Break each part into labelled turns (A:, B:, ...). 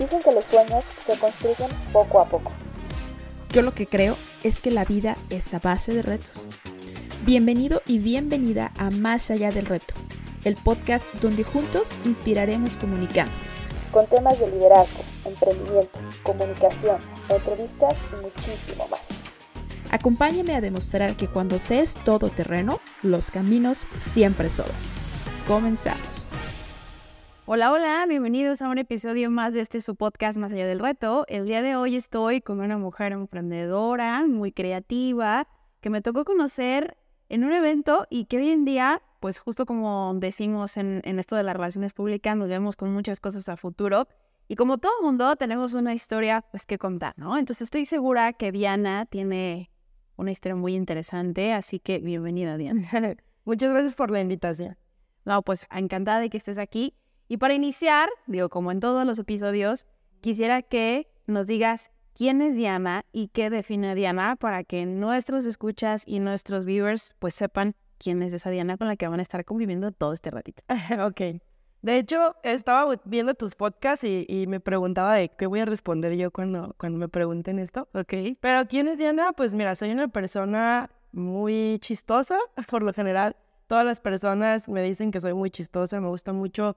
A: Dicen que los sueños se construyen poco a poco.
B: Yo lo que creo es que la vida es a base de retos. Bienvenido y bienvenida a Más allá del reto, el podcast donde juntos inspiraremos comunicando.
A: Con temas de liderazgo, emprendimiento, comunicación, entrevistas y muchísimo más.
B: Acompáñame a demostrar que cuando se es todoterreno, los caminos siempre sobran. Comenzamos. Hola, hola, bienvenidos a un episodio más de este su podcast Más allá del reto. El día de hoy estoy con una mujer emprendedora, muy creativa, que me tocó conocer en un evento y que hoy en día, pues justo como decimos en, esto de las relaciones públicas, nos vemos con muchas cosas a futuro. Y como todo mundo, tenemos una historia pues que contar, ¿no? Entonces estoy segura que Diana tiene una historia muy interesante, así que bienvenida, Diana.
C: Muchas gracias por la invitación.
B: No, pues encantada de que estés aquí. Y para iniciar, digo, como en todos los episodios, quisiera que nos digas quién es Diana y qué define a Diana para que nuestros escuchas y nuestros viewers pues sepan quién es esa Diana con la que van a estar conviviendo todo este ratito.
C: ok. De hecho, estaba viendo tus podcasts y, me preguntaba de qué voy a responder yo cuando, cuando me pregunten esto.
B: Ok.
C: Pero ¿quién es Diana? Pues mira, soy una persona muy chistosa. Por lo general, todas las personas me dicen que soy muy chistosa. Me gusta mucho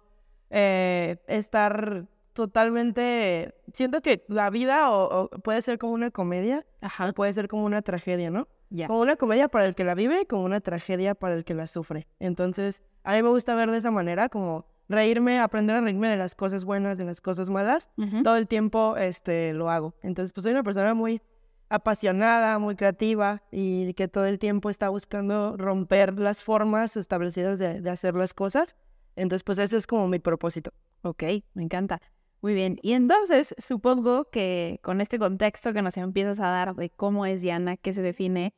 C: eh, estar totalmente... Siento que la vida o, puede ser como una comedia, o puede ser como una tragedia, ¿no? Como una comedia para el que la vive como una tragedia para el que la sufre. Entonces, a mí me gusta ver de esa manera, como reírme, aprender a reírme de las cosas buenas, de las cosas malas. Todo el tiempo este, lo hago. Entonces, pues soy una persona muy apasionada, muy creativa y que todo el tiempo está buscando romper las formas establecidas de hacer las cosas. Entonces, pues ese es como mi propósito.
B: Ok, me encanta. Muy bien. Y entonces, supongo que con este contexto que nos empiezas a dar de cómo es Diana, qué se define,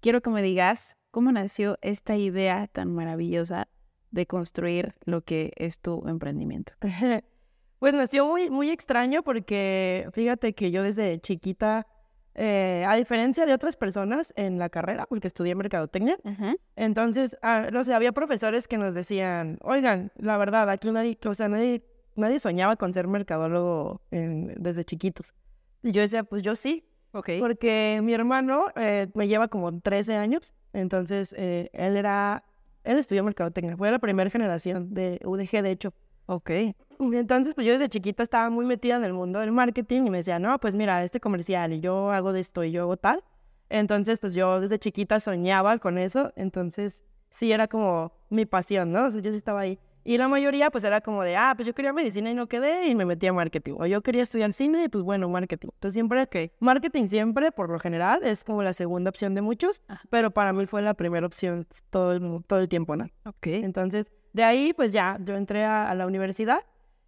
B: quiero que me digas cómo nació esta idea tan maravillosa de construir lo que es tu emprendimiento.
C: Pues nació muy, muy extraño porque fíjate que yo desde chiquita eh, a diferencia de otras personas en la carrera, porque estudié mercadotecnia, entonces, ah, no sé, había profesores que nos decían, oigan, la verdad, aquí nadie, o sea, nadie, nadie soñaba con ser mercadólogo desde chiquitos. Y yo decía, pues yo sí,
B: okay.
C: porque mi hermano eh, me lleva como 13 años, entonces eh, él era, él estudió mercadotecnia, fue la primera generación de UDG, de hecho.
B: Ok.
C: Entonces, pues yo desde chiquita estaba muy metida en el mundo del marketing y me decía, no, pues mira, este comercial y yo hago de esto y yo hago tal. Entonces, pues yo desde chiquita soñaba con eso. Entonces, sí era como mi pasión, ¿no? O sea, yo sí estaba ahí. Y la mayoría, pues era como de, ah, pues yo quería medicina y no quedé y me metí a marketing. O yo quería estudiar cine y pues bueno, marketing. Entonces, siempre,
B: okay.
C: marketing siempre, por lo general, es como la segunda opción de muchos, pero para mí fue la primera opción todo el, todo el tiempo, ¿no?
B: Ok.
C: Entonces, de ahí, pues ya, yo entré a, la universidad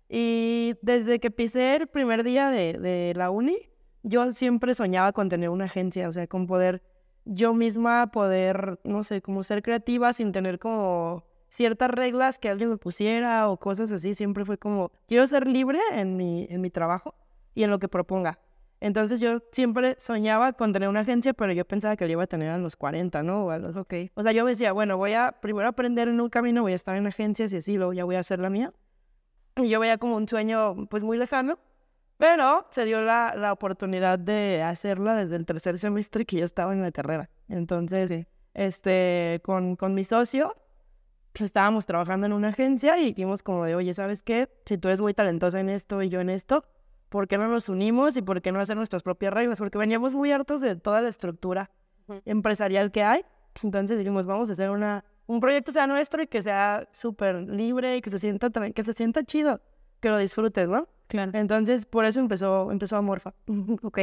C: y desde que pisé el primer día de, la uni, yo siempre soñaba con tener una agencia, o sea, con poder yo misma poder, no sé, como ser creativa sin tener como ciertas reglas que alguien me pusiera o cosas así. Siempre fue como, quiero ser libre en mi, en mi trabajo y en lo que proponga. Entonces yo siempre soñaba con tener una agencia, pero yo pensaba que lo iba a tener a los 40, ¿no? O, a los...
B: okay.
C: o sea, yo me decía, bueno, voy a primero aprender en un camino, voy a estar en agencias y así, luego ya voy a hacer la mía. Y yo veía como un sueño pues muy lejano, pero se dio la, la oportunidad de hacerla desde el tercer semestre que yo estaba en la carrera. Entonces, este, con, con mi socio, estábamos trabajando en una agencia y dijimos como de, oye, ¿sabes qué? Si tú eres muy talentosa en esto y yo en esto, ¿por qué no nos unimos y por qué no hacer nuestras propias reglas? Porque veníamos muy hartos de toda la estructura empresarial que hay. Entonces dijimos, vamos a hacer una, un proyecto sea nuestro y que sea súper libre y que se sienta que se sienta chido, que lo disfrutes, ¿no?
B: Claro.
C: Entonces, por eso empezó, empezó Amorfa.
B: ok.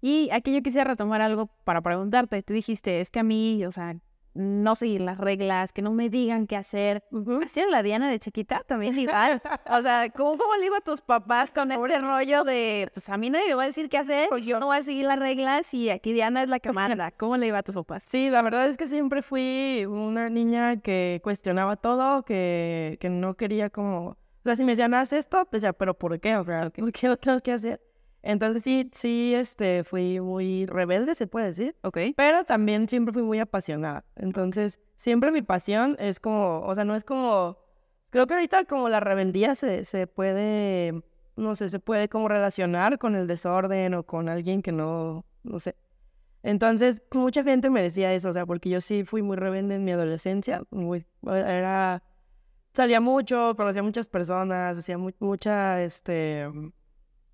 B: Y aquí yo quisiera retomar algo para preguntarte. Tú dijiste, es que a mí, o sea, no seguir las reglas, que no me digan qué hacer. Uh la Diana de chiquita también igual. o sea, ¿cómo, ¿cómo le iba a tus papás con este rollo de, pues a mí nadie me va a decir qué hacer, pues yo no voy a seguir las reglas y aquí Diana es la que manda? ¿Cómo le iba a tus papás?
C: Sí, la verdad es que siempre fui una niña que cuestionaba todo, que, que no quería como... O sea, si me decían, haz esto, decía, ¿pero por qué? O sea, ¿por qué lo tengo que hacer? Entonces sí, sí, este, fui muy rebelde, se puede decir.
B: Ok.
C: Pero también siempre fui muy apasionada. Entonces, siempre mi pasión es como, o sea, no es como, creo que ahorita como la rebeldía se, se puede no sé, se puede como relacionar con el desorden o con alguien que no, no sé. Entonces, mucha gente me decía eso, o sea, porque yo sí fui muy rebelde en mi adolescencia, muy, era, salía mucho, conocía a muchas personas, hacía mucha, este,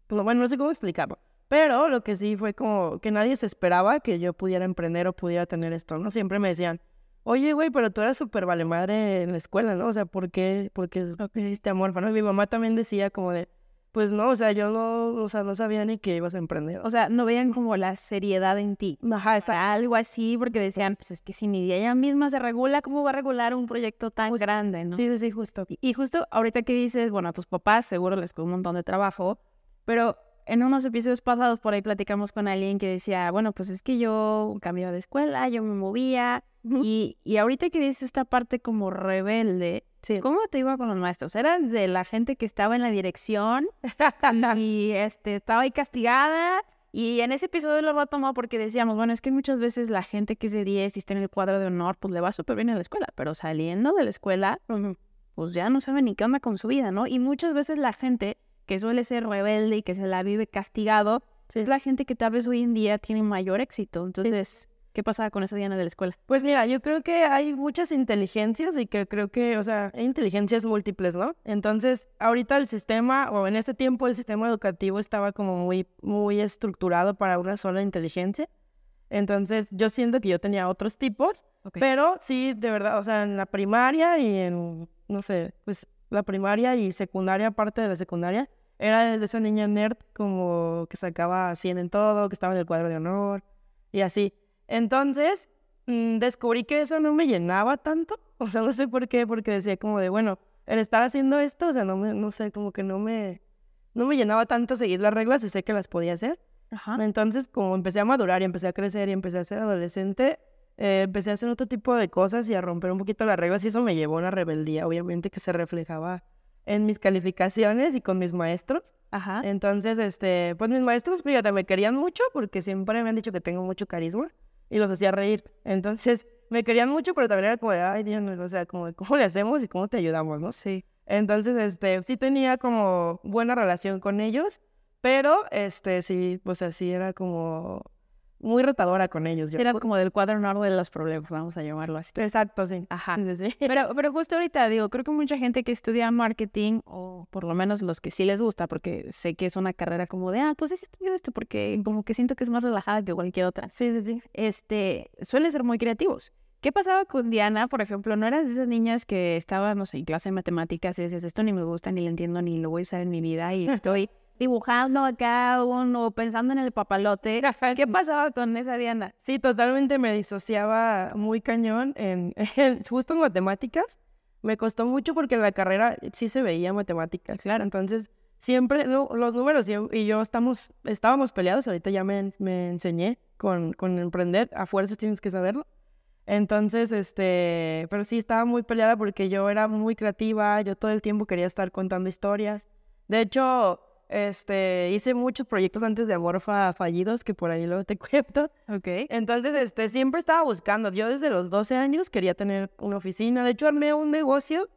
C: bueno, no sé cómo explicarlo, pero lo que sí fue como que nadie se esperaba que yo pudiera emprender o pudiera tener esto, ¿no? Siempre me decían, oye, güey, pero tú eras súper vale madre en la escuela, ¿no? O sea, ¿por qué, por qué hiciste amor? ¿no? Y mi mamá también decía como de, pues no, o sea, yo no, o sea, no sabía ni que ibas a emprender.
B: O sea, no veían como la seriedad en ti.
C: Ajá,
B: sea, algo así, porque decían, pues es que si ni ella misma se regula, ¿cómo va a regular un proyecto tan grande, no?
C: Sí, sí, justo.
B: Y, justo ahorita que dices, bueno, a tus papás seguro les quedó un montón de trabajo, pero en unos episodios pasados por ahí platicamos con alguien que decía, bueno, pues es que yo cambiaba de escuela, yo me movía, y, y ahorita que dices esta parte como rebelde, ¿Cómo te iba con los maestros? ¿Eras de la gente que estaba en la dirección y este, estaba ahí castigada? Y en ese episodio lo retomó porque decíamos, bueno, es que muchas veces la gente que es de 10 y está en el cuadro de honor, pues le va súper bien a la escuela, pero saliendo de la escuela, pues ya no sabe ni qué onda con su vida, ¿no? Y muchas veces la gente que suele ser rebelde y que se la vive castigado, es la gente que tal vez hoy en día tiene mayor éxito. Entonces, ¿Qué pasaba con esa Diana de la escuela?
C: Pues mira, yo creo que hay muchas inteligencias y que creo que, o sea, hay inteligencias múltiples, ¿no? Entonces, ahorita el sistema, o en ese tiempo el sistema educativo estaba como muy, muy estructurado para una sola inteligencia. Entonces, yo siento que yo tenía otros tipos, pero sí, de verdad, o sea, en la primaria y en, no sé, pues la primaria y secundaria, parte de la secundaria, era de esa niña nerd como que sacaba 100 en todo, que estaba en el cuadro de honor y así. Entonces, mm, descubrí que eso no me llenaba tanto. O sea, no sé por qué, porque decía como de, bueno, el estar haciendo esto, o sea, no, me, no sé, como que no me, no me llenaba tanto seguir las reglas y sé que las podía hacer. Entonces, como empecé a madurar y empecé a crecer y empecé a ser adolescente, eh, empecé a hacer otro tipo de cosas y a romper un poquito las reglas y eso me llevó a una rebeldía, obviamente que se reflejaba en mis calificaciones y con mis maestros.
B: Ajá.
C: Entonces, este, pues mis maestros, fíjate, me querían mucho porque siempre me han dicho que tengo mucho carisma y los hacía reír. Entonces, me querían mucho, pero también era como de, ay, Dios mío, o sea, como, ¿cómo le hacemos y cómo te ayudamos, no?
B: Sí.
C: Entonces, este, sí tenía como buena relación con ellos, pero, este, sí, pues así era como muy retadora con ellos.
B: Era como del cuadro norte de los problemas, vamos a llamarlo así.
C: Exacto, sí.
B: Ajá. Pero, pero justo ahorita digo, creo que mucha gente que estudia marketing, o por lo menos los que sí les gusta, porque sé que es una carrera como de, ah, pues he estudiado esto porque como que siento que es más relajada que cualquier otra.
C: Sí, sí, sí.
B: Este, suelen ser muy creativos. ¿Qué pasaba con Diana, por ejemplo? ¿No eras de esas niñas que estaban, no sé, en clase de matemáticas y decías, esto ni me gusta, ni lo entiendo, ni lo voy a usar en mi vida y estoy dibujando acá uno, pensando en el papalote. ¿Qué pasaba con esa Diana?
C: Sí, totalmente me disociaba muy cañón en, justo en matemáticas. Me costó mucho porque en la carrera sí se veía matemáticas, claro. Entonces, siempre los números y, yo estamos, estábamos peleados. Ahorita ya me, me enseñé con, con emprender. A fuerzas tienes que saberlo. Entonces, este, pero sí estaba muy peleada porque yo era muy creativa, yo todo el tiempo quería estar contando historias. De hecho, este, hice muchos proyectos antes de Amorfa fallidos, que por ahí luego te cuento.
B: Ok.
C: Entonces, este, siempre estaba buscando. Yo desde los 12 años quería tener una oficina. De hecho, armé un negocio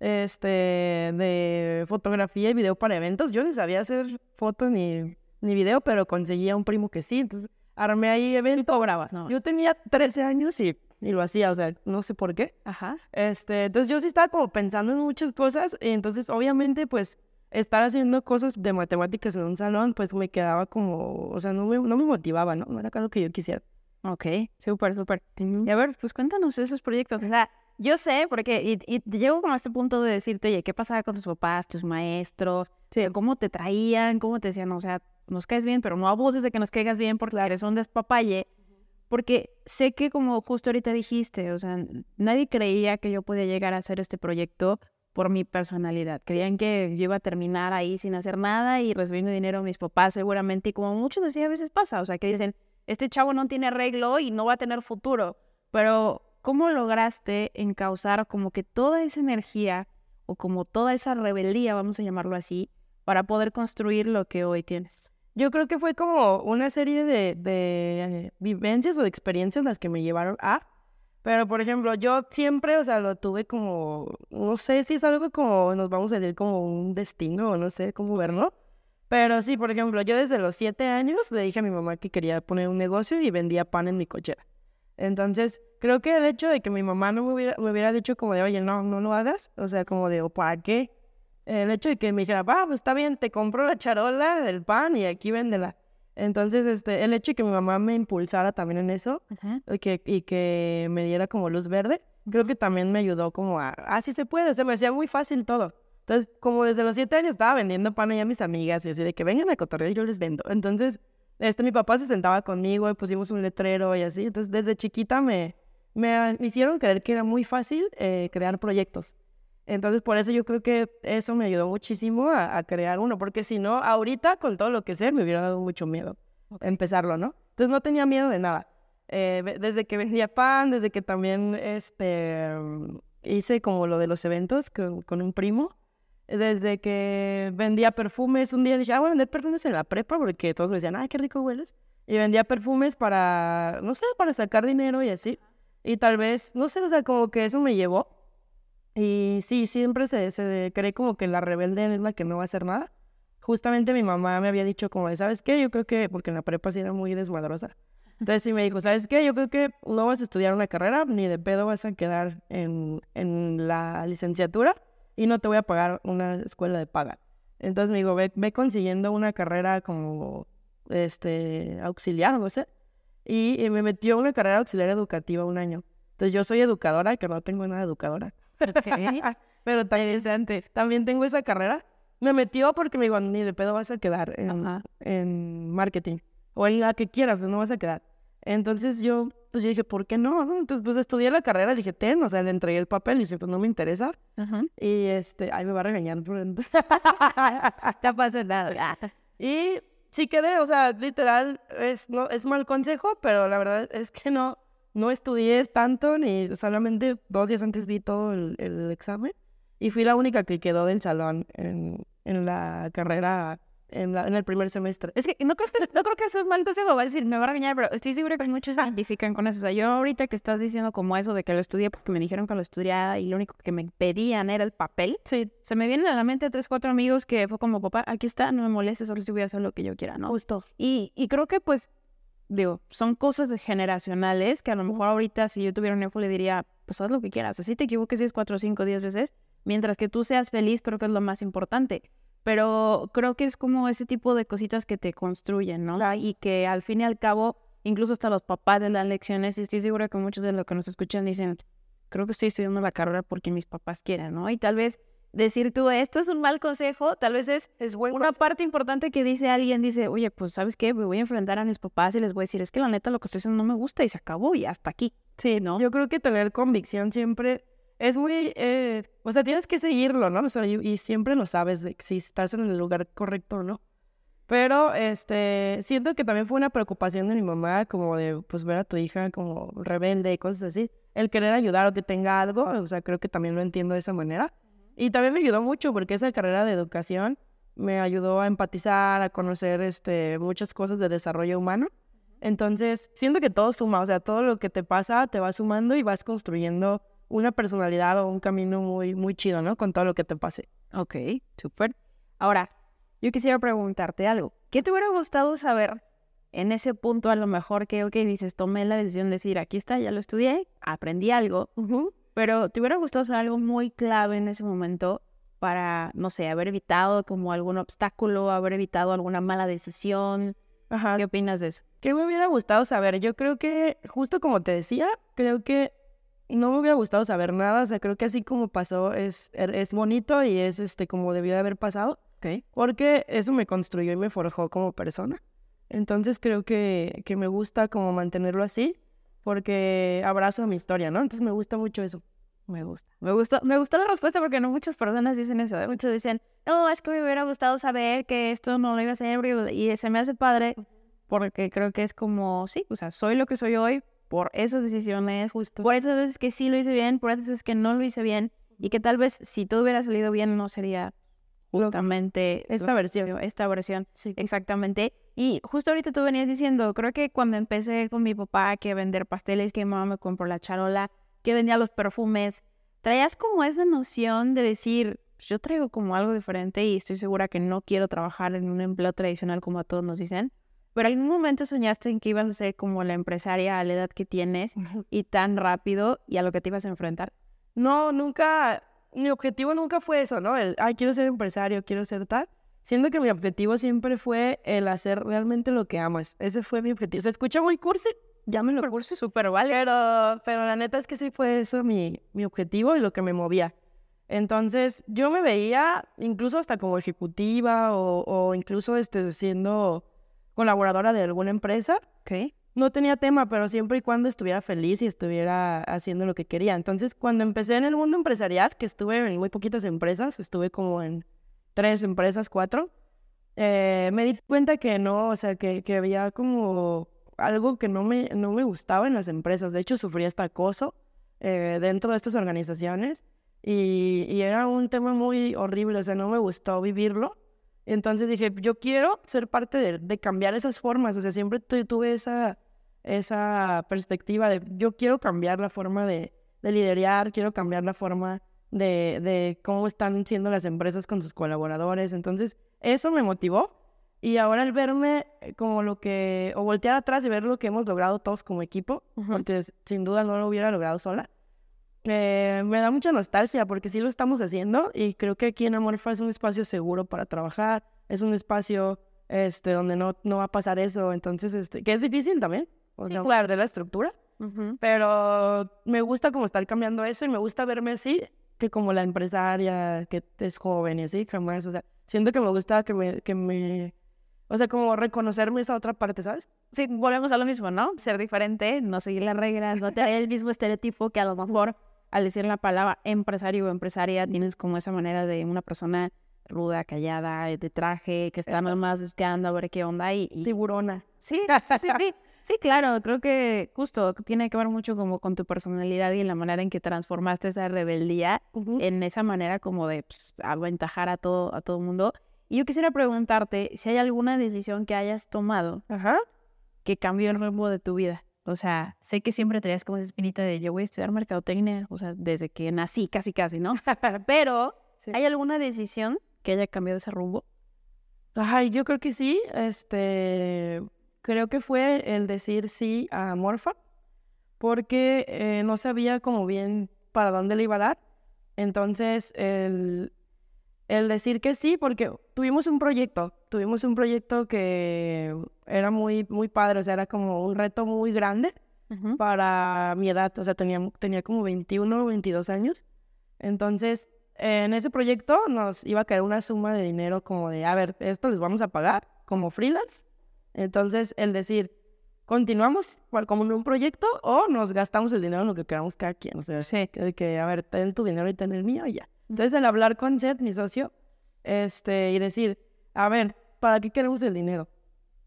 C: este, de fotografía y video para eventos. Yo no sabía hacer fotos ni, ni video, pero conseguía un primo que sí. Entonces, armé ahí eventos.
B: cobrabas, ¿no?
C: Yo tenía 13 años y, y lo hacía, o sea, no sé por qué.
B: Ajá.
C: Este, entonces yo sí estaba como pensando en muchas cosas y entonces, obviamente, pues estar haciendo cosas de matemáticas en un salón, pues me quedaba como, o sea, no me, no me motivaba, ¿no? No era lo que yo quisiera.
B: Ok, súper, súper. Y a ver, pues cuéntanos esos proyectos. O sea, yo sé, porque, y, y llego como a este punto de decirte, oye, ¿qué pasaba con tus papás, tus maestros? ¿Cómo te traían? ¿Cómo te decían? O sea, nos caes bien, pero no abuses de que nos caigas bien porque eres un despapalle. Porque sé que como justo ahorita dijiste, o sea, nadie creía que yo podía llegar a hacer este proyecto por mi personalidad. Creían que yo iba a terminar ahí sin hacer nada y recibiendo dinero a mis papás seguramente. Y como muchos decían, a veces pasa. O sea, que dicen, este chavo no tiene arreglo y no va a tener futuro. Pero, ¿cómo lograste encauzar como que toda esa energía o como toda esa rebeldía, vamos a llamarlo así, para poder construir lo que hoy tienes?
C: Yo creo que fue como una serie de, de vivencias o de experiencias las que me llevaron a pero, por ejemplo, yo siempre, o sea, lo tuve como, no sé si es algo como, nos vamos a decir como un destino, o no sé cómo verlo. Pero sí, por ejemplo, yo desde los siete años le dije a mi mamá que quería poner un negocio y vendía pan en mi cochera. Entonces, creo que el hecho de que mi mamá no me hubiera, me hubiera dicho como de, oye, no, no lo hagas, o sea, como de, ¿o para qué? El hecho de que me dijera, va, pues está bien, te compro la charola del pan y aquí véndela. Entonces, este, el hecho de que mi mamá me impulsara también en eso y, que, y que me diera como luz verde, creo que también me ayudó como a, ah, sí se puede, o sea, me hacía muy fácil todo. Entonces, como desde los siete años estaba vendiendo pan a mis amigas y así de que vengan a cotorrear y yo les vendo. Entonces, este, mi papá se sentaba conmigo y pusimos un letrero y así. Entonces, desde chiquita me, me, hicieron creer que era muy fácil eh, crear proyectos. Entonces, por eso yo creo que eso me ayudó muchísimo a, crear uno, porque si no, ahorita con todo lo que sé, me hubiera dado mucho miedo empezarlo, ¿no? Entonces, no tenía miedo de nada. Eh, desde que vendía pan, desde que también este, hice como lo de los eventos con, con un primo, desde que vendía perfumes, un día dije, ah, voy a vender perfumes en la prepa porque todos me decían, ay, qué rico hueles. Y vendía perfumes para, no sé, para sacar dinero y así. Y tal vez, no sé, o sea, como que eso me llevó. Y sí, siempre se, se cree como que la rebelde es la que no va a hacer nada. Justamente mi mamá me había dicho como, ¿sabes qué? Yo creo que, porque en la prepa sí era muy desmadrosa. Entonces sí me dijo, ¿sabes qué? Yo creo que no vas a estudiar una carrera, ni de pedo vas a quedar en, en la licenciatura y no te voy a pagar una escuela de paga. Entonces me digo, ve, consiguiendo una carrera como este auxiliar, no sé. Y, me metió una carrera auxiliar educativa un año. Entonces yo soy educadora, que no tengo nada de educadora. Pero también, también tengo esa carrera. Me metió porque me dijo, ni de pedo vas a quedar en, en marketing. O en la que quieras, no vas a quedar. Entonces yo, pues yo dije, ¿por qué no? Entonces, pues estudié la carrera, dije, ten, o sea, le entregué el papel y dije, pues no me interesa. Y este, ay, me va a regañar.
B: ya pasa nada.
C: y sí quedé, o sea, literal, es, no, es mal consejo, pero la verdad es que no, no estudié tanto, ni solamente dos días antes vi todo el, el examen. Y fui la única que quedó del salón en, en la carrera en, el primer semestre.
B: Es que no creo que, no creo que eso es mal consejo, va a decir, me va a regañar, pero estoy segura que muchos se identifican con eso. O sea, yo ahorita que estás diciendo como eso de que lo estudié porque me dijeron que lo estudiaba y lo único que me pedían era el papel,
C: sí.
B: se me vienen a la mente tres, cuatro amigos que fue como, papá, aquí está, no me molestes, solo si voy a hacer lo que yo quiera, ¿no?
C: Justo.
B: Y, y creo que pues, digo, son cosas generacionales que a lo mejor ahorita si yo tuviera un hijo le diría, pues haz lo que quieras, así te equivoques 10, 4, 5, 10 veces, mientras que tú seas feliz, creo que es lo más importante pero creo que es como ese tipo de cositas que te construyen, ¿no? Y que al fin y al cabo, incluso hasta los papás les dan lecciones y estoy segura que muchos de los que nos escuchan dicen, creo que estoy estudiando la carrera porque mis papás quieren, ¿no? Y tal vez decir tú, esto es un mal consejo, tal vez es,
C: es
B: una parte importante que dice alguien, dice, oye, pues ¿sabes qué? Me voy a enfrentar a mis papás y les voy a decir, es que la neta lo que estoy haciendo no me gusta y se acabó y hasta aquí.
C: Sí, ¿no? Yo creo que tener convicción siempre es muy, eh, o sea, tienes que seguirlo, ¿no? O sea, y, siempre lo sabes de si estás en el lugar correcto o no. Pero, este, siento que también fue una preocupación de mi mamá, como de, pues, ver a tu hija como rebelde y cosas así. El querer ayudar o que tenga algo, o sea, creo que también lo entiendo de esa manera. Y también me ayudó mucho porque esa carrera de educación me ayudó a empatizar, a conocer, este, muchas cosas de desarrollo humano. Entonces, siento que todo suma, o sea, todo lo que te pasa te va sumando y vas construyendo una personalidad o un camino muy, muy chido, ¿no? Con todo lo que te pase.
B: Ok, súper. Ahora, yo quisiera preguntarte algo. ¿Qué te hubiera gustado saber en ese punto a lo mejor que, ok, dices, tomé la decisión de decir, aquí está, ya lo estudié, aprendí algo, pero te hubiera gustado saber algo muy clave en ese momento para, no sé, haber evitado como algún obstáculo, haber evitado alguna mala decisión? Ajá. ¿Qué opinas de eso?
C: ¿Qué me hubiera gustado saber? Yo creo que, justo como te decía, creo que no me hubiera gustado saber nada, o sea, creo que así como pasó es, er, es bonito y es este como debió de haber pasado,
B: okay.
C: porque eso me construyó y me forjó como persona. Entonces creo que, que me gusta como mantenerlo así, porque abrazo mi historia, ¿no? Entonces me gusta mucho eso.
B: Me gusta. Me gustó, me gustó la respuesta porque no muchas personas dicen eso. ¿eh? Muchos dicen, no, es que me hubiera gustado saber que esto no lo iba a hacer y se me hace padre porque creo que es como, sí, o sea, soy lo que soy hoy por esas decisiones,
C: Justo.
B: por esas veces que sí lo hice bien, por esas veces que no lo hice bien, y que tal vez si todo hubiera salido bien no sería justamente
C: esta versión.
B: Esta versión,
C: sí.
B: exactamente. Y justo ahorita tú venías diciendo, creo que cuando empecé con mi papá que vender pasteles, que mi mamá me compró la charola, que vendía los perfumes, traías como esa noción de decir, pues, yo traigo como algo diferente y estoy segura que no quiero trabajar en un empleo tradicional como a todos nos dicen. Pero en algún momento soñaste en que ibas a ser como la empresaria a la edad que tienes y tan rápido y a lo que te ibas a enfrentar.
C: No, nunca, mi objetivo nunca fue eso, ¿no? El, ay, quiero ser empresario, quiero ser tal. Siendo que mi objetivo siempre fue el hacer realmente lo que amas. Ese fue mi objetivo. Se escucha muy cursi, llámenlo cursi.
B: Súper vale.
C: Pero, pero la neta es que sí fue eso mi, mi objetivo y lo que me movía. Entonces, yo me veía incluso hasta como ejecutiva o, o incluso este, siendo colaboradora de alguna empresa.
B: Ok.
C: No tenía tema, pero siempre y cuando estuviera feliz y estuviera haciendo lo que quería. Entonces, cuando empecé en el mundo empresarial, que estuve en muy poquitas empresas, estuve como en tres empresas, cuatro, eh, me di cuenta que no, o sea, que, que había como algo que no me, no me gustaba en las empresas. De hecho, sufría hasta acoso eh, dentro de estas organizaciones y, y era un tema muy horrible, o sea, no me gustó vivirlo. Entonces dije, yo quiero ser parte de, de cambiar esas formas, o sea, siempre tu- tuve esa, esa perspectiva de yo quiero cambiar la forma de, de liderar, quiero cambiar la forma de, de cómo están siendo las empresas con sus colaboradores. Entonces, eso me motivó. Y ahora el verme eh, como lo que, o voltear atrás y ver lo que hemos logrado todos como equipo, porque s- sin duda no lo hubiera logrado sola, eh, me da mucha nostalgia porque sí lo estamos haciendo y creo que aquí en Amorfa es un espacio seguro para trabajar, es un espacio este, donde no, no va a pasar eso, entonces, este, que es difícil también, o
B: Sí,
C: sea,
B: claro.
C: de la estructura,
B: Ujú.
C: pero me gusta como estar cambiando eso y me gusta verme así, que como la empresaria que es joven y así, jamás, o sea, siento que me gusta que me, que me, o sea, como reconocerme esa otra parte, ¿sabes?
B: Sí, volvemos a lo mismo, ¿no? Ser diferente, no seguir las reglas, no tener el mismo estereotipo que a lo mejor al decir la palabra empresario o empresaria tienes como esa manera de una persona ruda, callada, de traje, que está más buscando a ver qué onda y... y-
C: Tiburona.
B: Sí, sí, sí, sí. Claro, creo que justo tiene que ver mucho como con tu personalidad y en la manera en que transformaste esa rebeldía en esa manera como de pues, aventajar a todo a todo mundo. Y yo quisiera preguntarte si hay alguna decisión que hayas tomado
C: Ajá.
B: que cambió el rumbo de tu vida. O sea, sé que siempre tenías como esa espinita de yo voy a estudiar mercadotecnia, o sea, desde que nací, casi casi, ¿no? Pero,
C: Sí.
B: ¿hay alguna decisión que haya cambiado ese rumbo?
C: Ay, yo creo que sí. Este, creo que fue el decir sí a Morfa, porque eh, no sabía como bien para dónde le iba a dar. Entonces, el, el decir que sí, porque tuvimos un proyecto, tuvimos un proyecto que era muy, muy padre, o sea, era como un reto muy grande para mi edad, o sea, tenía, tenía como 21 o 22 años. Entonces, en ese proyecto nos iba a caer una suma de dinero como de, a ver, esto les vamos a pagar como freelance. Entonces, el decir, continuamos como en un proyecto o nos gastamos el dinero en lo que queramos cada quien. O sea,
B: Sí.
C: que, que, a ver, ten tu dinero y ten el mío y ya. Entonces, el hablar con Seth, mi socio, este, y decir, a ver, ¿para qué queremos el dinero?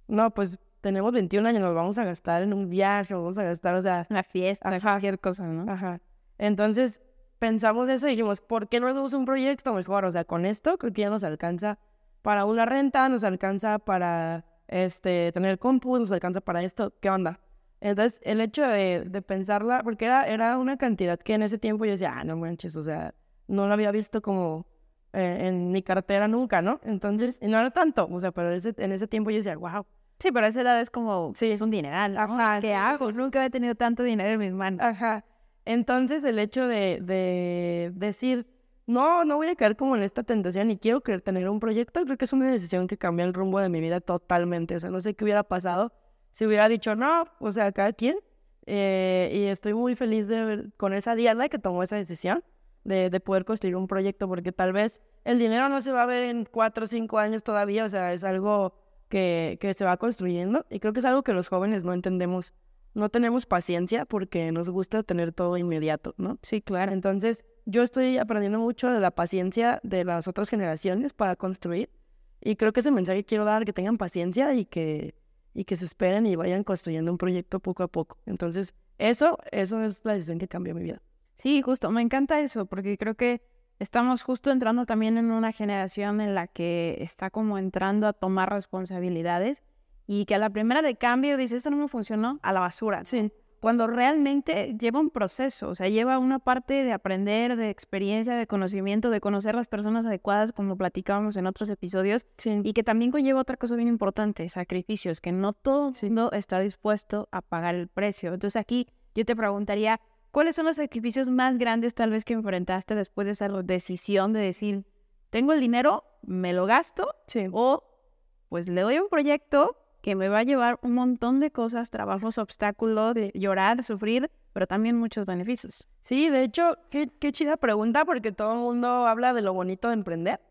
C: No, pues tenemos 21 años, nos vamos a gastar en un viaje, nos vamos a gastar, o sea,
B: Una fiesta,
C: Ajá.
B: cualquier cosa, ¿no?
C: Ajá. Entonces pensamos eso y dijimos, ¿por qué no hacemos un proyecto mejor? O sea, con esto creo que ya nos alcanza para una renta, nos alcanza para este, tener compu, nos alcanza para esto, ¿qué onda? Entonces, el hecho de, de pensarla, porque era, era una cantidad que en ese tiempo yo decía, ah, no manches, o sea, no lo había visto como eh, en mi cartera nunca, ¿no? Entonces, y no era tanto, o sea, pero ese, en ese tiempo yo decía, wow.
B: Sí, pero a esa edad es como,
C: Sí.
B: es un dineral.
C: Ajá,
B: ¿Qué hago? Nunca he tenido tanto dinero en mis manos.
C: Ajá. Entonces el hecho de, de decir, no, no voy a caer como en esta tentación y quiero querer tener un proyecto, creo que es una decisión que cambió el rumbo de mi vida totalmente. O sea, no sé qué hubiera pasado si hubiera dicho, no, o sea, cada quien. Eh, y estoy muy feliz de ver- con esa Diana que tomó esa decisión de, de poder construir un proyecto, porque tal vez el dinero no se va a ver en cuatro o cinco años todavía, o sea, es algo que, que se va construyendo y creo que es algo que los jóvenes no entendemos no tenemos paciencia porque nos gusta tener todo inmediato, ¿no?
B: Sí, claro.
C: Entonces, yo estoy aprendiendo mucho de la paciencia de las otras generaciones para construir y creo que ese mensaje quiero dar, que tengan paciencia y que, y que se esperen y vayan construyendo un proyecto poco a poco. Entonces, eso, eso es la decisión que cambió mi vida.
B: Sí, justo, me encanta eso, porque creo que estamos justo entrando también en una generación en la que está como entrando a tomar responsabilidades y que a la primera de cambio dice, esto no me funcionó, a la basura.
C: Sí.
B: cuando realmente lleva un proceso, o sea, lleva una parte de aprender, de experiencia, de conocimiento, de conocer las personas adecuadas, como platicábamos en otros episodios, y que también conlleva otra cosa bien importante, sacrificios, que no todo el mundo está dispuesto a pagar el precio. Entonces aquí yo te preguntaría, ¿cuáles son los sacrificios más grandes tal vez que enfrentaste después de esa decisión de decir, tengo el dinero, me lo gasto, o pues le doy un proyecto que me va a llevar un montón de cosas, trabajos, obstáculos, de llorar, sufrir, pero también muchos beneficios.
C: Sí, de hecho, qué, qué chida pregunta porque todo el mundo habla de lo bonito de emprender.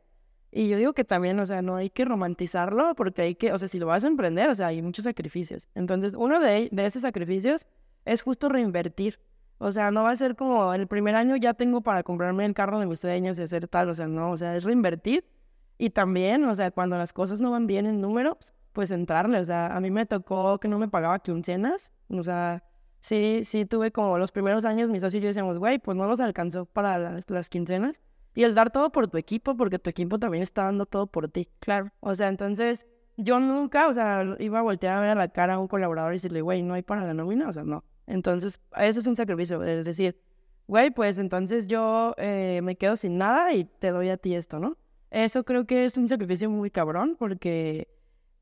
C: Y yo digo que también, o sea, no hay que romantizarlo porque hay que, o sea, si lo vas a emprender, o sea, hay muchos sacrificios. Entonces, uno de, de esos sacrificios es justo reinvertir. O sea, no va a ser como el primer año ya tengo para comprarme el carro de mis sueños y hacer tal, o sea, no, o sea, es reinvertir. Y también, o sea, cuando las cosas no van bien en números, pues entrarle. O sea, a mí me tocó que no me pagaba quincenas. O sea, sí, sí tuve como los primeros años, mis socios y yo decíamos, güey, pues no nos alcanzó para las, las quincenas. Y el dar todo por tu equipo, porque tu equipo también está dando todo por ti.
B: Claro.
C: O sea, entonces yo nunca, o sea, iba a voltear a ver a la cara a un colaborador y decirle, güey, no hay para la nómina, o sea, no. Entonces, eso es un sacrificio, es decir, güey, pues entonces yo eh, me quedo sin nada y te doy a ti esto, ¿no? Eso creo que es un sacrificio muy cabrón porque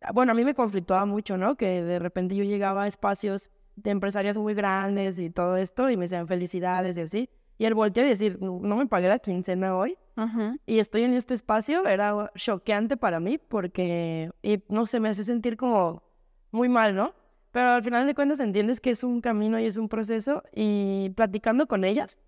C: Ah, bueno, a mí me conflictuaba mucho, ¿no? Que de repente yo llegaba a espacios de empresarias muy grandes y todo esto y me decían felicidades y así. Y el voltear y decir, no me pagué la quincena hoy y estoy en este espacio era choqueante para mí porque, y, no sé, me hace sentir como muy mal, ¿no? Pero al final de cuentas entiendes que es un camino y es un proceso y platicando con ellas,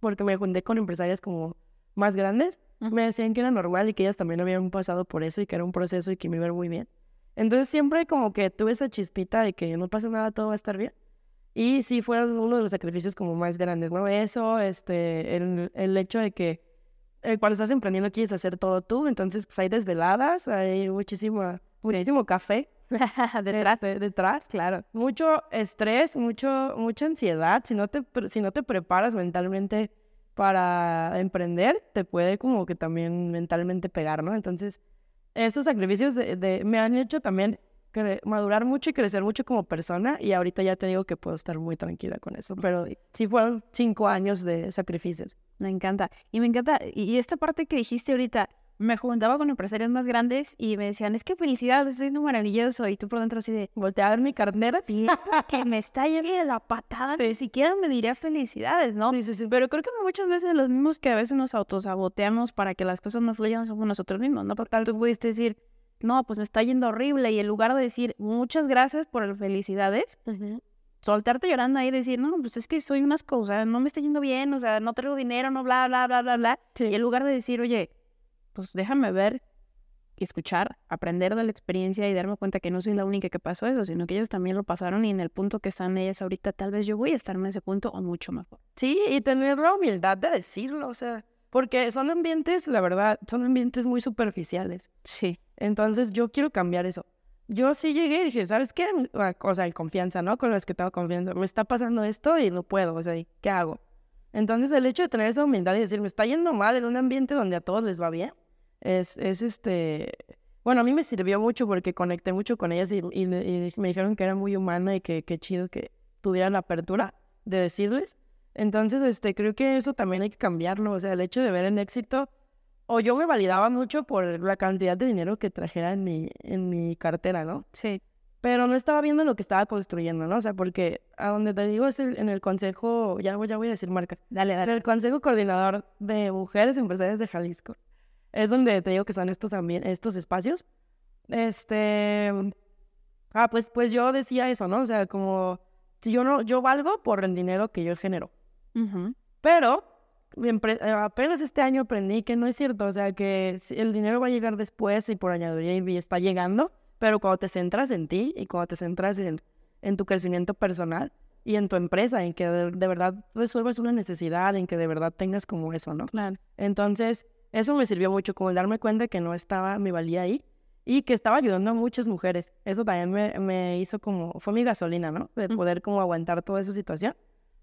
C: porque me junté con empresarias como más grandes, me decían que era normal y que ellas también habían pasado por eso y que era un proceso y que me iba muy bien. Entonces siempre como que tuve esa chispita de que no pasa nada, todo va a estar bien. Y sí, fue uno de los sacrificios como más grandes, ¿no? Eso, este, el, el hecho de que eh, cuando estás emprendiendo quieres hacer todo tú, entonces pues hay desveladas, hay muchísimo, muchísimo café.
B: detrás.
C: detrás, claro. Mucho estrés, mucho, mucha ansiedad. Si no, te, si no te preparas mentalmente para emprender, te puede como que también mentalmente pegar, ¿no? Entonces, esos sacrificios de, me han hecho también madurar mucho y crecer mucho como persona y ahorita ya te digo que puedo estar muy tranquila con eso, pero sí fueron cinco años de sacrificios.
B: Me encanta. Y me encanta, y esta parte que dijiste ahorita, me juntaba con empresarios más grandes y me decían, es que felicidad, es maravilloso. Y tú por dentro así de,
C: ver mi carnera.
B: que me está yendo de la patada. Ni siquiera me diría felicidades, ¿no?
C: Sí, sí, sí.
B: Pero creo que muchas veces los mismos que a veces nos autosaboteamos para que las cosas no fluyan somos nosotros mismos, ¿no? Porque tú pudiste decir, no, pues me está yendo horrible. Y en lugar de decir, muchas gracias por las felicidades, soltarte llorando ahí y decir, no, pues es que soy unas cosas, no me está yendo bien, o sea, no traigo dinero, no, bla, bla, bla, bla, bla. Y en lugar de decir, oye, pues déjame ver y escuchar, aprender de la experiencia y darme cuenta que no soy la única que pasó eso, sino que ellos también lo pasaron y en el punto que están ellas ahorita, tal vez yo voy a estar en ese punto o mucho mejor.
C: Sí, y tener la humildad de decirlo, o sea, porque son ambientes, la verdad, son ambientes muy superficiales.
B: Sí.
C: Entonces yo quiero cambiar eso. Yo sí llegué y dije, ¿sabes qué? O sea, confianza, ¿no? Con los que tengo confianza. Me está pasando esto y no puedo, o sea, ¿qué hago? Entonces el hecho de tener esa humildad y decir, me está yendo mal en un ambiente donde a todos les va bien, es, es este... Bueno, a mí me sirvió mucho porque conecté mucho con ellas y, y, me dijeron que era muy humana y que, qué chido que tuvieran la apertura de decirles. Entonces, este, creo que eso también hay que cambiarlo. O sea, el hecho de ver el éxito, o yo me validaba mucho por la cantidad de dinero que trajera en mi, en mi cartera, ¿no?
B: Sí.
C: Pero no estaba viendo lo que estaba construyendo, ¿no? O sea, porque a donde te digo es en el consejo, ya, ya voy a decir marca.
B: Dale, dale.
C: En el consejo coordinador de mujeres empresarias de Jalisco es donde te digo que son estos, estos espacios. Este, ah, pues, pues yo decía eso, ¿no? O sea, como, si yo no, yo valgo por el dinero que yo genero. Pero apenas este año aprendí que no es cierto, o sea, que el dinero va a llegar después y por añadiduría y está llegando, pero cuando te centras en ti y cuando te centras en, en tu crecimiento personal y en tu empresa, en que de, de, verdad resuelvas una necesidad, en que de verdad tengas como eso, ¿no?
B: Claro.
C: Entonces, eso me sirvió mucho, como el darme cuenta que no estaba mi valía ahí y que estaba ayudando a muchas mujeres. Eso también me, me hizo como, fue mi gasolina, ¿no? De poder como aguantar toda esa situación.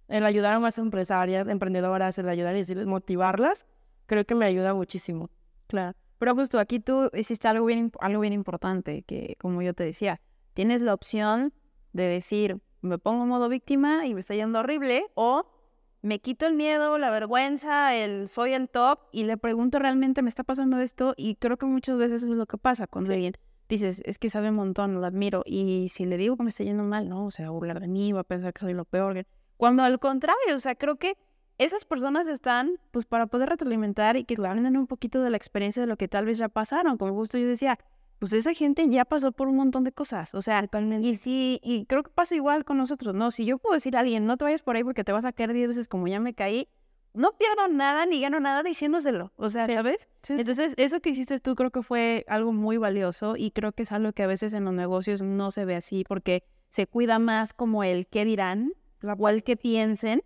C: El ayudar a más empresarias, emprendedoras, el ayudar y decirles, motivarlas, creo que me ayuda muchísimo.
B: Claro. Pero justo aquí tú hiciste algo bien, algo bien importante, que como yo te decía, tienes la opción de decir, me pongo en modo víctima y me está yendo horrible, o me quito el miedo, la vergüenza, el soy el top y le pregunto realmente me está pasando esto y creo que muchas veces es lo que pasa cuando alguien dices, es que sabe un montón, lo admiro y si le digo que me está yendo mal, no, se va a burlar de mí, va a pensar que soy lo peor. Cuando al contrario, o sea, creo que esas personas están pues para poder retroalimentar y que le hablen un poquito de la experiencia de lo que tal vez ya pasaron, como justo yo decía, pues esa gente ya pasó por un montón de cosas, o sea, y sí, y creo que pasa igual con nosotros, ¿no? Si yo puedo decir a alguien, no te vayas por ahí porque te vas a caer diez veces como ya me caí, no pierdo nada ni gano nada diciéndoselo, o sea, ¿sabes? Entonces, eso que hiciste tú creo que fue algo muy valioso y creo que es algo que a veces en los negocios no se ve así porque se cuida más como el qué dirán o el que piensen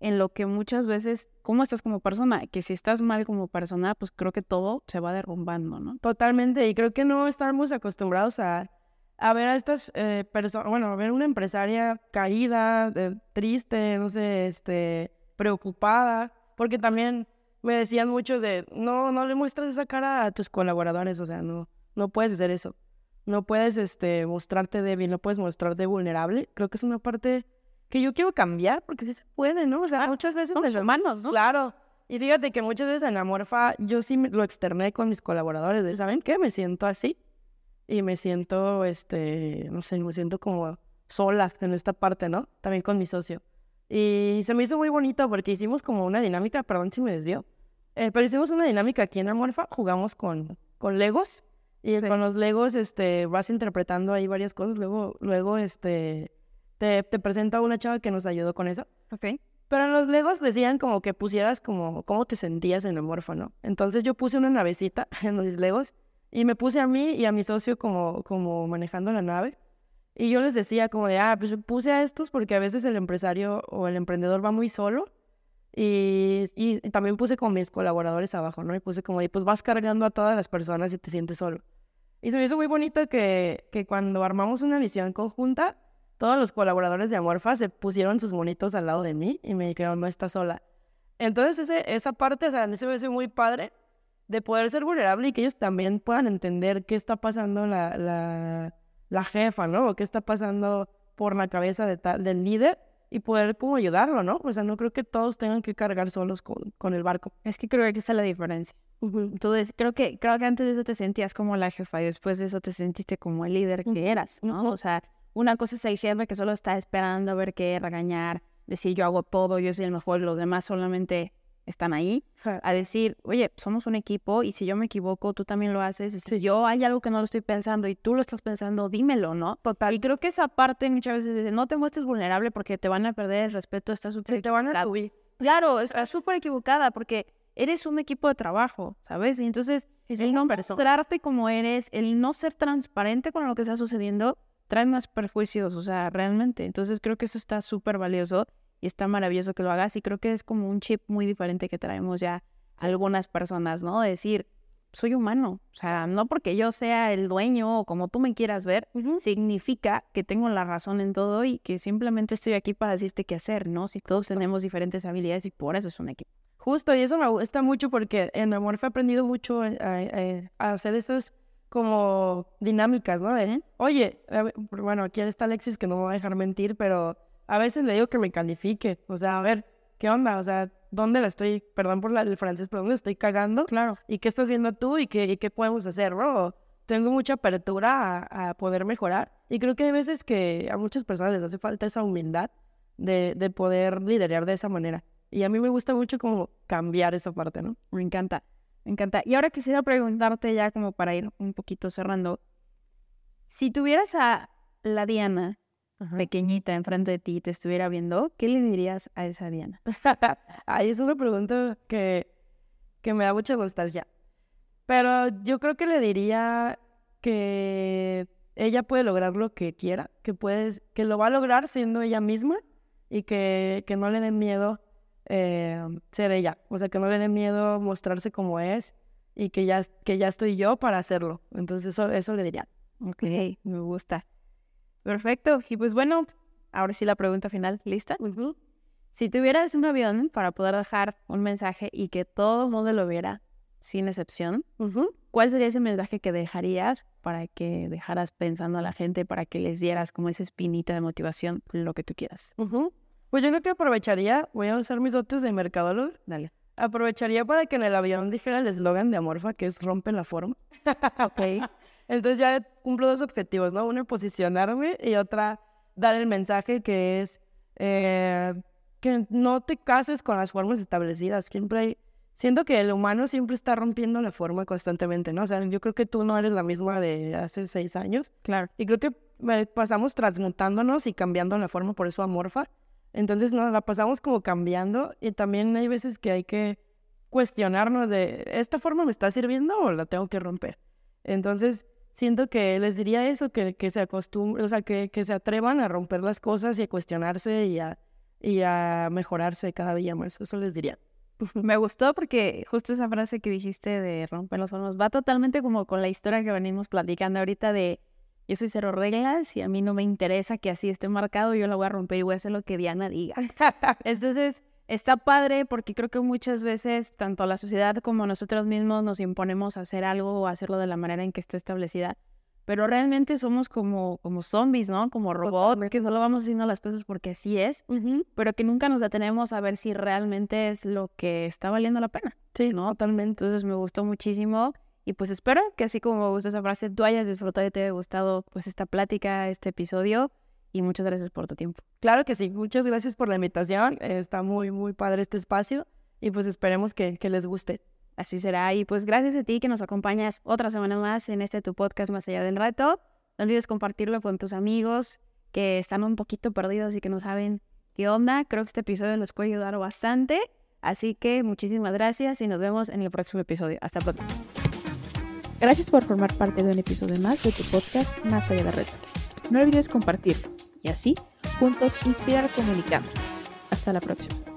B: en lo que muchas veces, ¿cómo estás como persona? Que si estás mal como persona, pues creo que todo se va derrumbando, ¿no?
C: Totalmente, y creo que no estamos acostumbrados a, a ver a estas eh, personas, bueno, a ver una empresaria caída, triste, no sé, este, preocupada, porque también me decían mucho de, no, no le muestras esa cara a tus colaboradores, o sea, no, no puedes hacer eso. No puedes este, mostrarte débil, no puedes mostrarte vulnerable. Creo que es una parte que yo quiero cambiar, porque sí se puede, ¿no? O sea, muchas veces...
B: Somos humanos, ¿no?
C: Claro. Y fíjate que muchas veces en la morfa yo sí lo externé con mis colaboradores, de, ¿saben qué? Me siento así y me siento, este, no sé, me siento como sola en esta parte, ¿no? También con mi socio. Y se me hizo muy bonito porque hicimos como una dinámica, perdón si me desvió, eh, pero hicimos una dinámica aquí en la morfa, jugamos con, con Legos y con los Legos, este, vas interpretando ahí varias cosas, luego, luego, este, te, te presenta una chava que nos ayudó con eso.
B: Ok.
C: Pero en los Legos decían como que pusieras como cómo te sentías en el morfo, ¿no? Entonces yo puse una navecita en los Legos y me puse a mí y a mi socio como, como manejando la nave. Y yo les decía como de, ah, pues puse a estos porque a veces el empresario o el emprendedor va muy solo. Y, y, también puse con mis colaboradores abajo, ¿no? Y puse como, y pues vas cargando a todas las personas y te sientes solo. Y se me hizo muy bonito que, que cuando armamos una visión conjunta, todos los colaboradores de Amorfa se pusieron sus monitos al lado de mí y me dijeron, no estás sola. Entonces ese, esa parte, o sea, a mí se me hace muy padre de poder ser vulnerable y que ellos también puedan entender qué está pasando la, la, la jefa, ¿no? O qué está pasando por la cabeza de tal, del líder y poder como ayudarlo, ¿no? O sea, no creo que todos tengan que cargar solos con, con el barco.
B: Es que creo que esta es la diferencia. Entonces, creo que, creo que antes de eso te sentías como la jefa y después de eso te sentiste como el líder que eras, ¿no? O sea, una cosa es el jefe que solo está esperando a ver qué regañar, decir yo hago todo, yo soy el mejor, los demás solamente están ahí, a decir, oye, somos un equipo y si yo me equivoco, tú también lo haces. Si yo hay algo que no lo estoy pensando y tú lo estás pensando, dímelo, ¿no? Total. Y creo que esa parte muchas veces dice, no te muestres vulnerable porque te van a perder el respeto, estás súper
C: te van a subir.
B: Claro, estás súper equivocada porque eres un equipo de trabajo, ¿sabes? Y entonces, el no mostrarte como eres, el no ser transparente con lo que está sucediendo, trae más perjuicios, o sea, realmente. Entonces creo que eso está súper valioso y está maravilloso que lo hagas y creo que es como un chip muy diferente que traemos ya algunas personas, ¿no? decir, soy humano, o sea, no porque yo sea el dueño o como tú me quieras ver, significa que tengo la razón en todo y que simplemente estoy aquí para decirte qué hacer, ¿no? Si todos tenemos diferentes habilidades y por eso es un equipo.
C: Justo, y eso me gusta mucho porque en Amor he aprendido mucho a, a hacer esas como dinámicas, ¿no? De, oye, bueno, aquí está Alexis que no me va a dejar mentir, pero a veces le digo que me califique. O sea, a ver, ¿qué onda? O sea, ¿dónde la estoy, perdón por el francés, pero dónde estoy cagando?
B: Claro.
C: ¿Y qué estás viendo tú y qué, qué podemos hacer, bro? Tengo mucha apertura a, poder mejorar. Y creo que hay veces que a muchas personas les hace falta esa humildad de, de poder liderar de esa manera. Y a mí me gusta mucho como cambiar esa parte, ¿no?
B: Me encanta. Me encanta. Y ahora quisiera preguntarte ya como para ir un poquito cerrando. Si tuvieras a la Diana pequeñita enfrente de ti y te estuviera viendo, ¿qué le dirías a esa Diana?
C: Ay, es una pregunta que, que me da mucha nostalgia. Pero yo creo que le diría que ella puede lograr lo que quiera, que, puedes, que lo va a lograr siendo ella misma y que, que no le dé miedo eh, ser ella. O sea, que no le dé miedo mostrarse como es y que ya, que ya estoy yo para hacerlo. Entonces eso, eso le diría.
B: Ok, me gusta. Perfecto. Y pues bueno, ahora sí la pregunta final, ¿lista? Si tuvieras un avión para poder dejar un mensaje y que todo el mundo lo viera, sin excepción, ¿cuál sería ese mensaje que dejarías para que dejaras pensando a la gente, para que les dieras como esa espinita de motivación, lo que tú quieras.
C: Pues yo creo que aprovecharía, voy a usar mis dotes de mercadólogo.
B: Dale.
C: Aprovecharía para que en el avión dijera el eslogan de Amorfa, que es rompe la forma.
B: ok.
C: Entonces ya cumplo dos objetivos, ¿no? Uno, posicionarme y otra, dar el mensaje que es eh, que no te cases con las formas establecidas. Siempre hay, siento que el humano siempre está rompiendo la forma constantemente, ¿no? O sea, yo creo que tú no eres la misma de hace seis años.
B: Claro.
C: Y creo que eh, pasamos transmutándonos y cambiando la forma, por eso amorfa. Entonces nos la pasamos como cambiando y también hay veces que hay que cuestionarnos de, ¿esta forma me está sirviendo o la tengo que romper? Entonces, siento que les diría eso, que, que se acostumbren, o sea, que, que, se atrevan a romper las cosas y a cuestionarse y a, y a mejorarse cada día más. Eso les diría.
B: Me gustó porque justo esa frase que dijiste de romper las formas va totalmente como con la historia que venimos platicando ahorita de yo soy cero reglas y a mí no me interesa que así esté marcado, yo la voy a romper y voy a hacer lo que Diana diga. Entonces, está padre porque creo que muchas veces tanto la sociedad como nosotros mismos nos imponemos a hacer algo o hacerlo de la manera en que está establecida, pero realmente somos como, como zombies, ¿no? Como robots, que solo vamos haciendo las cosas porque así es, pero que nunca nos detenemos a ver si realmente es lo que está valiendo la pena.
C: Sí, ¿no? Totalmente.
B: Entonces me gustó muchísimo. Y pues espero que así como me gusta esa frase, tú hayas disfrutado y te haya gustado pues esta plática, este episodio y muchas gracias por tu tiempo.
C: Claro que sí, muchas gracias por la invitación, está muy, muy padre este espacio y pues esperemos que, que les guste.
B: Así será y pues gracias a ti que nos acompañas otra semana más en este tu podcast Más allá del reto. No olvides compartirlo con tus amigos que están un poquito perdidos y que no saben qué onda. Creo que este episodio les puede ayudar bastante. Así que muchísimas gracias y nos vemos en el próximo episodio. Hasta pronto. Gracias por formar parte de un episodio más de tu podcast Más allá del reto. No olvides compartirlo y así juntos inspirar comunicando. Hasta la próxima.